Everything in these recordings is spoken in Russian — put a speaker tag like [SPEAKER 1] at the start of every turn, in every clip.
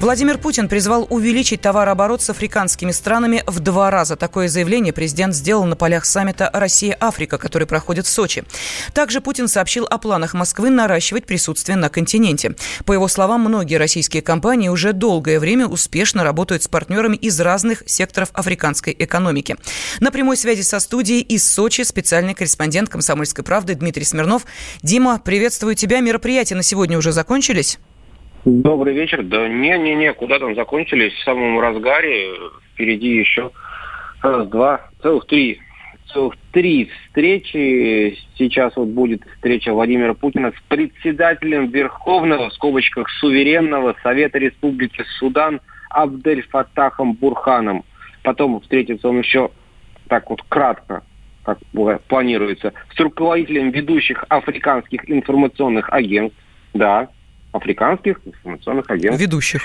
[SPEAKER 1] Владимир Путин призвал увеличить товарооборот с африканскими странами в два раза. Такое заявление президент сделал на полях саммита «Россия-Африка», который проходит в Сочи. Также Путин сообщил о планах Москвы наращивать присутствие на континенте. По его словам, многие российские компании уже долгое время успешно работают с партнерами из разных секторов африканской экономики. На прямой связи со студией из Сочи специальный корреспондент «Комсомольской правды» Дмитрий Смирнов. Дима, приветствую тебя. Мероприятия на сегодня уже закончились?
[SPEAKER 2] Добрый вечер. Да не-не-не, куда там закончились в самом разгаре. Впереди еще раз, два, целых три. Целых три встречи. Сейчас вот будет встреча Владимира Путина с председателем Верховного, в скобочках, суверенного Совета Республики Судан Абдель Фатахом Бурханом. Потом встретится он еще так вот кратко, как планируется, с руководителем ведущих африканских информационных агентств. Да, африканских информационных агентств.
[SPEAKER 1] Ведущих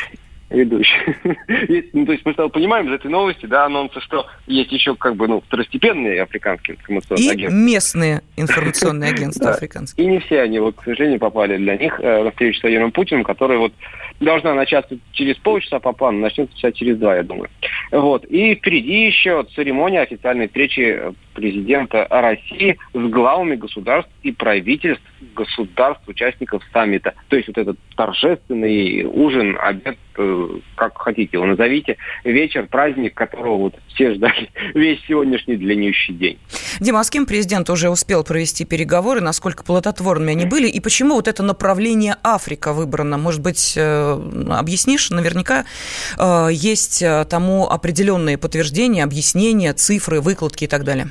[SPEAKER 2] ведущих. ну, то есть мы понимаем из этой новости, да, анонса, что есть еще как бы, ну, второстепенные африканские информационные
[SPEAKER 1] и
[SPEAKER 2] агентства.
[SPEAKER 1] И местные информационные агентства африканские.
[SPEAKER 2] И не все они, вот, к сожалению, попали для них э, на встречу с Владимиром Путиным, который вот должна начаться через полчаса по плану, начнется часа через два, я думаю. Вот. И впереди еще церемония официальной встречи президента России с главами государств и правительств государств, участников саммита. То есть вот этот торжественный ужин, обед, э, как хотите его назовите, вечер, праздник, которого вот все ждали весь сегодняшний длиннющий день.
[SPEAKER 1] Дима, а с кем президент уже успел провести переговоры, насколько плодотворными они были, и почему вот это направление Африка выбрано? Может быть, э, объяснишь? Наверняка э, есть тому определенные подтверждения, объяснения, цифры, выкладки и так далее.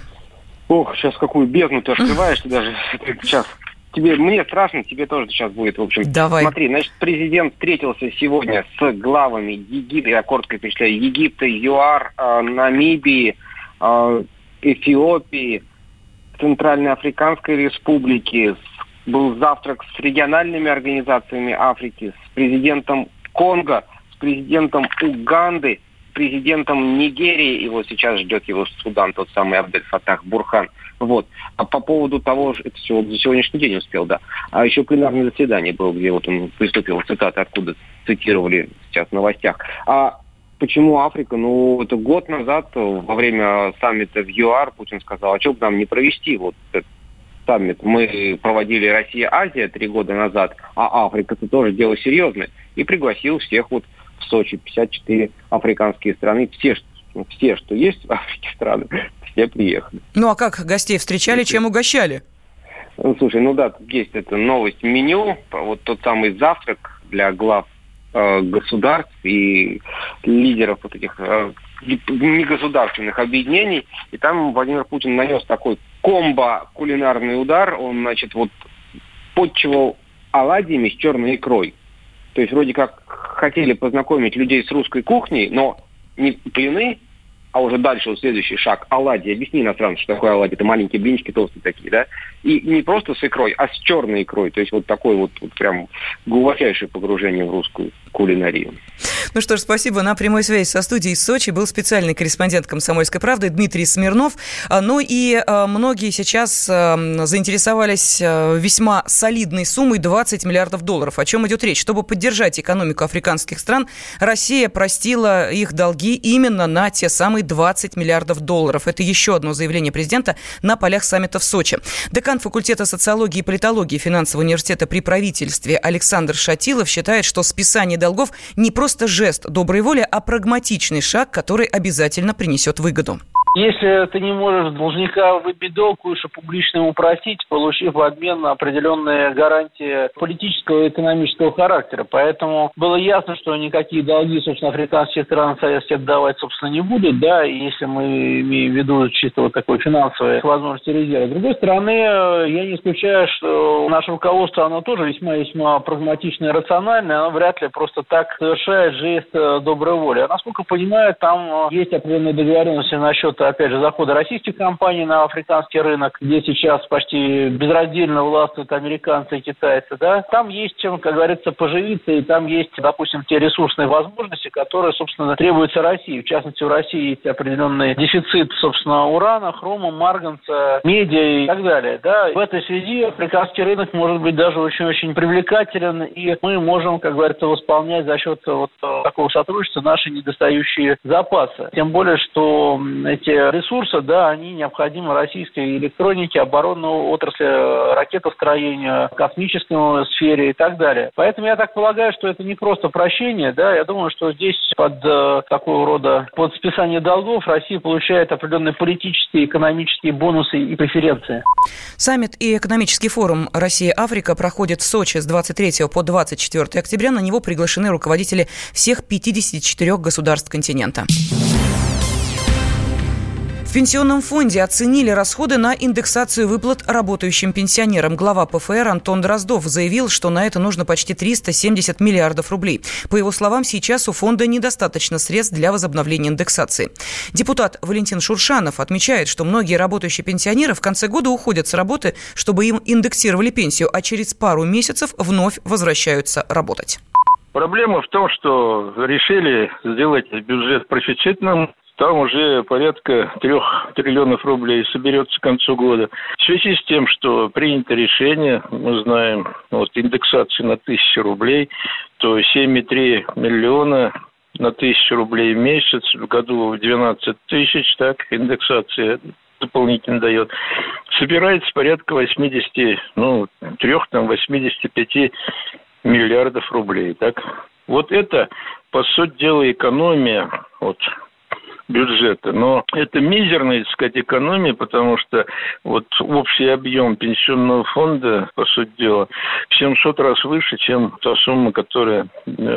[SPEAKER 2] Ох, сейчас какую бездну ты открываешь, даже сейчас тебе, мне страшно, тебе тоже сейчас будет, в общем.
[SPEAKER 1] Давай.
[SPEAKER 2] Смотри, значит, президент встретился сегодня с главами Египта, я коротко перечисляю, Египта, ЮАР, э, Намибии, э, Эфиопии, Центральной Африканской Республики, был завтрак с региональными организациями Африки, с президентом Конго, с президентом Уганды, президентом Нигерии, его сейчас ждет его Судан, тот самый Абдель Фатах Бурхан. Вот. А по поводу того, это все за сегодняшний день успел, да. А еще пленарное заседание было, где вот он приступил, цитаты откуда цитировали сейчас в новостях. А Почему Африка? Ну, это год назад, во время саммита в ЮАР, Путин сказал, а что бы нам не провести вот этот саммит? Мы проводили Россия-Азия три года назад, а Африка это тоже дело серьезное. И пригласил всех вот в Сочи, 54 африканские страны, все, все, что есть в Африке страны, все приехали.
[SPEAKER 1] Ну а как гостей встречали, чем угощали?
[SPEAKER 2] Ну, слушай, ну да, тут есть эта новость меню, вот тот самый завтрак для глав э, государств и лидеров вот этих э, негосударственных объединений. И там Владимир Путин нанес такой комбо кулинарный удар. Он, значит, вот подчивал оладьями с черной икрой. То есть вроде как хотели познакомить людей с русской кухней, но не блины, а уже дальше вот следующий шаг, оладьи. Объясни иностранцам, что такое оладьи. Это маленькие блинчики толстые такие, да? И не просто с икрой, а с черной икрой. То есть вот такое вот, вот прям глубочайшее погружение в русскую кулинарию.
[SPEAKER 1] Ну что ж, спасибо. На прямой связи со студией Сочи был специальный корреспондент «Комсомольской правды» Дмитрий Смирнов. А, ну и а, многие сейчас а, заинтересовались весьма солидной суммой 20 миллиардов долларов. О чем идет речь? Чтобы поддержать экономику африканских стран, Россия простила их долги именно на те самые 20 миллиардов долларов. Это еще одно заявление президента на полях саммита в Сочи. Декан факультета социологии и политологии финансового университета при правительстве Александр Шатилов считает, что списание долгов не просто жест доброй воли, а прагматичный шаг, который обязательно принесет выгоду.
[SPEAKER 3] Если ты не можешь должника выбить долг, лучше публично ему просить, получив в обмен определенные гарантии политического и экономического характера. Поэтому было ясно, что никакие долги, собственно, африканские страны Совет давать, собственно, не будут, да, если мы имеем в виду чисто вот такой финансовые возможности резерва. С другой стороны, я не исключаю, что наше руководство, оно тоже весьма-весьма прагматичное и рациональное, оно вряд ли просто так совершает жест доброй воли. А насколько понимаю, там есть определенные договоренности насчет опять же, заходы российских компаний на африканский рынок, где сейчас почти безраздельно властвуют американцы и китайцы, да, там есть чем, как говорится, поживиться, и там есть, допустим, те ресурсные возможности, которые, собственно, требуются России. В частности, в России есть определенный дефицит, собственно, урана, хрома, марганца, медиа и так далее, да. В этой связи африканский рынок может быть даже очень-очень привлекателен, и мы можем, как говорится, восполнять за счет вот такого сотрудничества наши недостающие запасы. Тем более, что эти ресурсы, да, они необходимы российской электронике, оборонной отрасли, ракетостроению, космической сфере и так далее. Поэтому я так полагаю, что это не просто прощение, да, я думаю, что здесь под э, такого рода, под списание долгов Россия получает определенные политические, экономические бонусы и преференции.
[SPEAKER 1] Саммит и экономический форум Россия-Африка проходит в Сочи с 23 по 24 октября. На него приглашены руководители всех 54 государств континента. В Пенсионном фонде оценили расходы на индексацию выплат работающим пенсионерам. Глава ПФР Антон Дроздов заявил, что на это нужно почти 370 миллиардов рублей. По его словам, сейчас у фонда недостаточно средств для возобновления индексации. Депутат Валентин Шуршанов отмечает, что многие работающие пенсионеры в конце года уходят с работы, чтобы им индексировали пенсию, а через пару месяцев вновь возвращаются работать.
[SPEAKER 4] Проблема в том, что решили сделать бюджет профицитным, там уже порядка трех триллионов рублей соберется к концу года. В связи с тем, что принято решение, мы знаем, вот индексации на тысячу рублей, то 7,3 миллиона на тысячу рублей в месяц, в году 12 тысяч, так, индексация дополнительно дает. Собирается порядка 80, ну, трех там 85 миллиардов рублей, так. Вот это, по сути дела, экономия, вот, бюджета. Но это мизерная, так сказать, экономия, потому что вот общий объем пенсионного фонда, по сути дела, в 700 раз выше, чем та сумма, которая,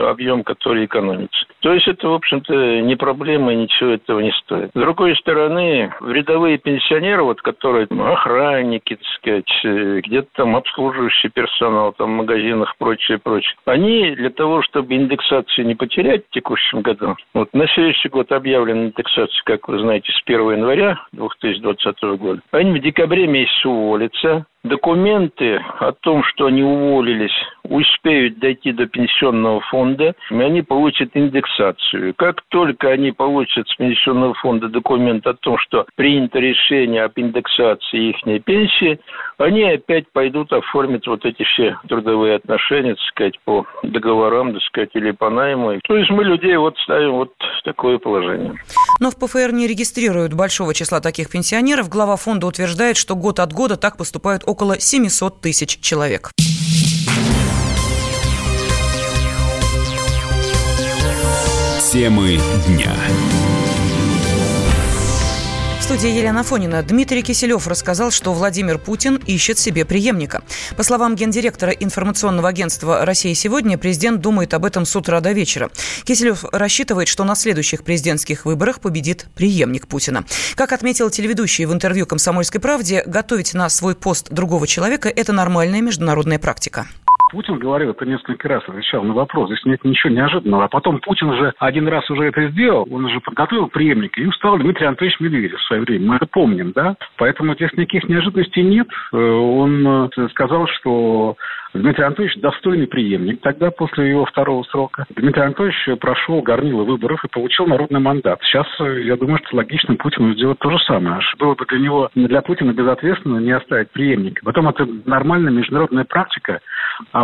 [SPEAKER 4] объем, который экономится. То есть это, в общем-то, не проблема, ничего этого не стоит. С другой стороны, рядовые пенсионеры, вот, которые ну, охранники, так сказать, где-то там обслуживающий персонал, там в магазинах, прочее, прочее, они для того, чтобы индексацию не потерять в текущем году, вот на следующий год объявлен индексация, как вы знаете, с 1 января 2020 года. Они в декабре месяце уволятся, документы о том, что они уволились, успеют дойти до пенсионного фонда, и они получат индексацию. Как только они получат с пенсионного фонда документ о том, что принято решение об индексации их пенсии, они опять пойдут оформить вот эти все трудовые отношения, так сказать, по договорам, так сказать, или по найму. То есть мы людей вот ставим вот в такое положение.
[SPEAKER 1] Но в ПФР не регистрируют большого числа таких пенсионеров. Глава фонда утверждает, что год от года так поступают около около 700 тысяч человек.
[SPEAKER 5] Темы дня.
[SPEAKER 1] Студии Елена Фонина Дмитрий Киселев рассказал, что Владимир Путин ищет себе преемника. По словам гендиректора информационного агентства «Россия сегодня», президент думает об этом с утра до вечера. Киселев рассчитывает, что на следующих президентских выборах победит преемник Путина. Как отметил телеведущий в интервью «Комсомольской правде», готовить на свой пост другого человека – это нормальная международная практика.
[SPEAKER 6] Путин говорил это несколько раз, отвечал на вопрос. Здесь нет ничего неожиданного. А потом Путин уже один раз уже это сделал. Он уже подготовил преемника. Им стал Дмитрий Анатольевич Медведев в свое время. Мы это помним, да? Поэтому здесь никаких неожиданностей нет. Э, он э, сказал, что Дмитрий Анатольевич достойный преемник. Тогда, после его второго срока, Дмитрий Анатольевич прошел горнило выборов и получил народный мандат. Сейчас, э, я думаю, что логично Путину сделать то же самое. Было бы для него, для Путина безответственно не оставить преемника. Потом это нормальная международная практика.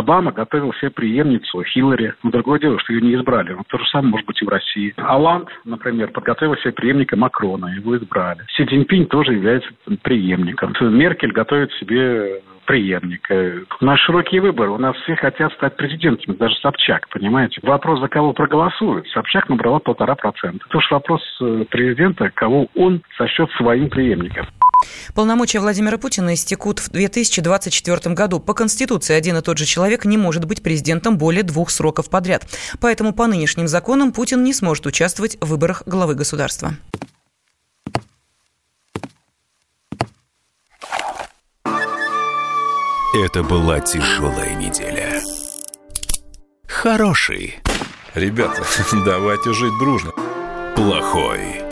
[SPEAKER 6] Обама готовил себе преемницу Хиллари. Но другое дело, что ее не избрали. Но то же самое может быть и в России. Аланд, например, подготовил себе преемника Макрона. Его избрали. Си Цзиньпинь тоже является преемником. Меркель готовит себе преемника. У нас широкий выбор. У нас все хотят стать президентами, даже Собчак, понимаете? Вопрос, за кого проголосуют. Собчак набрала полтора процента. Это уж вопрос э, президента, кого он сочтет своим преемником.
[SPEAKER 1] Полномочия Владимира Путина истекут в 2024 году. По Конституции один и тот же человек не может быть президентом более двух сроков подряд. Поэтому по нынешним законам Путин не сможет участвовать в выборах главы государства.
[SPEAKER 5] Это была тяжелая неделя. Хороший.
[SPEAKER 7] Ребята, давайте жить дружно.
[SPEAKER 5] Плохой